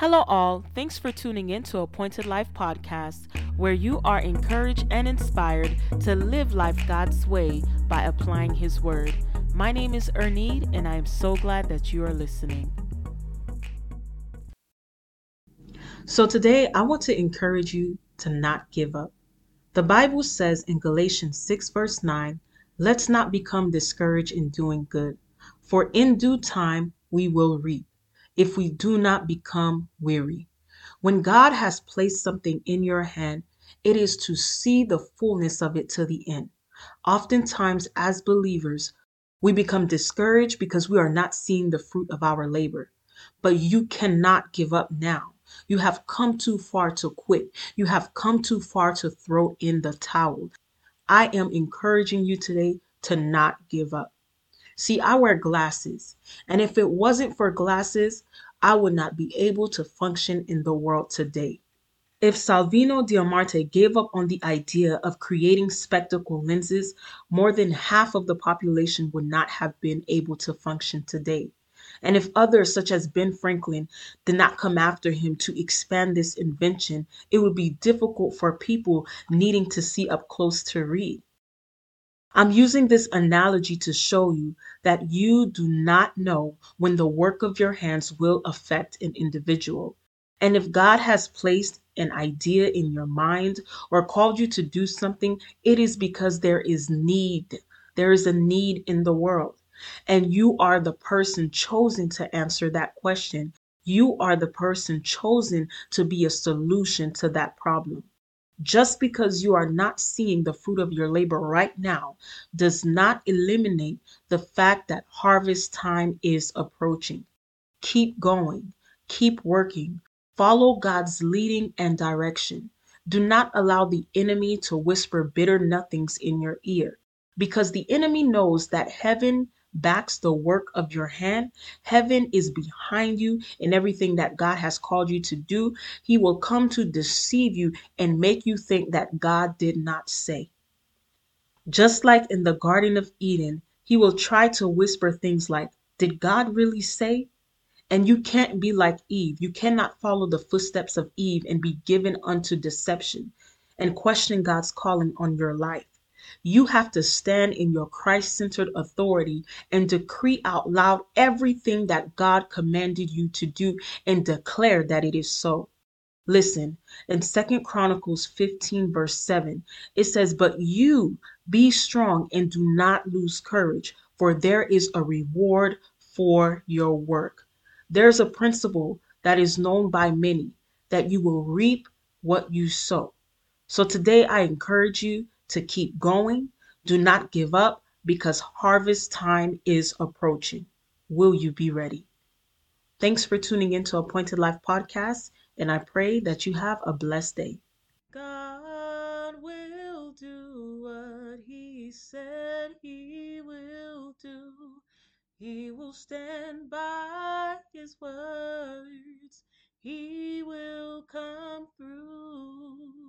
Hello, all. Thanks for tuning in to Appointed Life Podcast, where you are encouraged and inspired to live life God's way by applying His Word. My name is Ernie, and I am so glad that you are listening. So, today I want to encourage you to not give up. The Bible says in Galatians 6, verse 9, Let's not become discouraged in doing good, for in due time we will reap if we do not become weary. When God has placed something in your hand, it is to see the fullness of it to the end. Oftentimes, as believers, we become discouraged because we are not seeing the fruit of our labor. But you cannot give up now. You have come too far to quit. You have come too far to throw in the towel. I am encouraging you today to not give up. See, I wear glasses, and if it wasn't for glasses, I would not be able to function in the world today. If Salvino D'Armate gave up on the idea of creating spectacle lenses, more than half of the population would not have been able to function today. And if others, such as Ben Franklin, did not come after him to expand this invention, it would be difficult for people needing to see up close to read. I'm using this analogy to show you that you do not know when the work of your hands will affect an individual. And if God has placed an idea in your mind or called you to do something, it is because there is need. There is a need in the world. And you are the person chosen to answer that question. You are the person chosen to be a solution to that problem. Just because you are not seeing the fruit of your labor right now does not eliminate the fact that harvest time is approaching. Keep going, keep working, follow God's leading and direction. Do not allow the enemy to whisper bitter nothings in your ear because the enemy knows that heaven backs the work of your hand. Heaven is behind you in everything that God has called you to do. He will come to deceive you and make you think that God did not say. Just like in the Garden of Eden, he will try to whisper things like, Did God really say? And you can't be like Eve. You cannot follow the footsteps of Eve and be given unto deception and question God's calling on your life. You have to stand in your Christ centered authority and decree out loud everything that God commanded you to do and declare that it is so. Listen, in Second Chronicles 15, verse 7, it says, But you be strong and do not lose courage, for there is a reward for your work. There's a principle that is known by many that you will reap what you sow. So today I encourage you to keep going. Do not give up because harvest time is approaching. Will you be ready? Thanks for tuning in to Appointed Life Podcast, and I pray that you have a blessed day. God will do what He said He will do. He will stand by His words. He will come through.